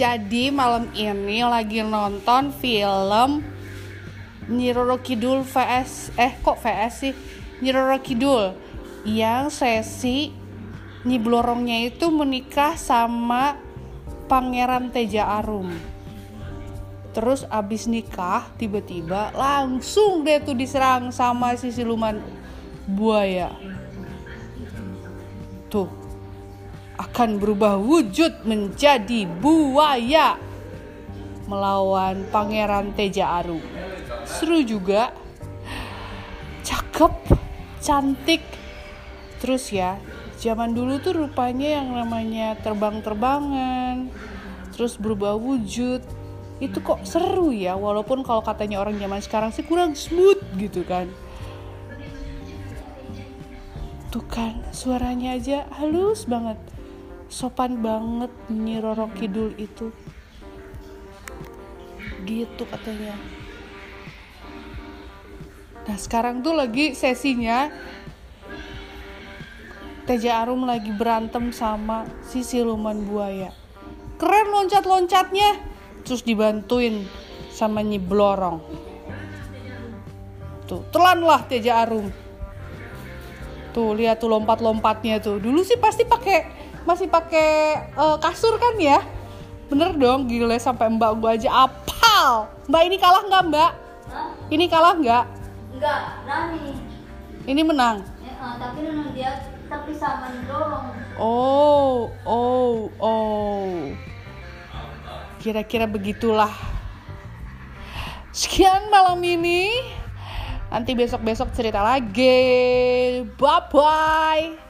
Jadi malam ini lagi nonton film Nyi Roro Kidul VS eh kok VS sih Nyi Roro Kidul yang sesi Nyi Blorongnya itu menikah sama Pangeran Teja Arum. Terus abis nikah tiba-tiba langsung deh tuh diserang sama si siluman buaya. Tuh akan berubah wujud menjadi buaya melawan Pangeran Teja Arum. Seru juga, cakep, cantik. Terus ya, zaman dulu tuh rupanya yang namanya terbang-terbangan, terus berubah wujud. Itu kok seru ya, walaupun kalau katanya orang zaman sekarang sih kurang smooth gitu kan. Tuh kan, suaranya aja halus banget sopan banget Nyi Roro Kidul itu. Gitu katanya. Nah sekarang tuh lagi sesinya Teja Arum lagi berantem sama si siluman buaya. Keren loncat-loncatnya. Terus dibantuin sama Nyi Blorong. Tuh telan lah Teja Arum. Tuh lihat tuh lompat-lompatnya tuh. Dulu sih pasti pakai masih pakai uh, kasur kan ya? Bener dong gila sampai mbak gua aja apal. Mbak ini kalah nggak mbak? Hah? ini kalah nggak? Nggak nani ini menang? Ya, uh, tapi menang dia tapi sama dorong oh oh oh. Kira-kira begitulah. Sekian malam ini. Nanti besok-besok cerita lagi. Bye bye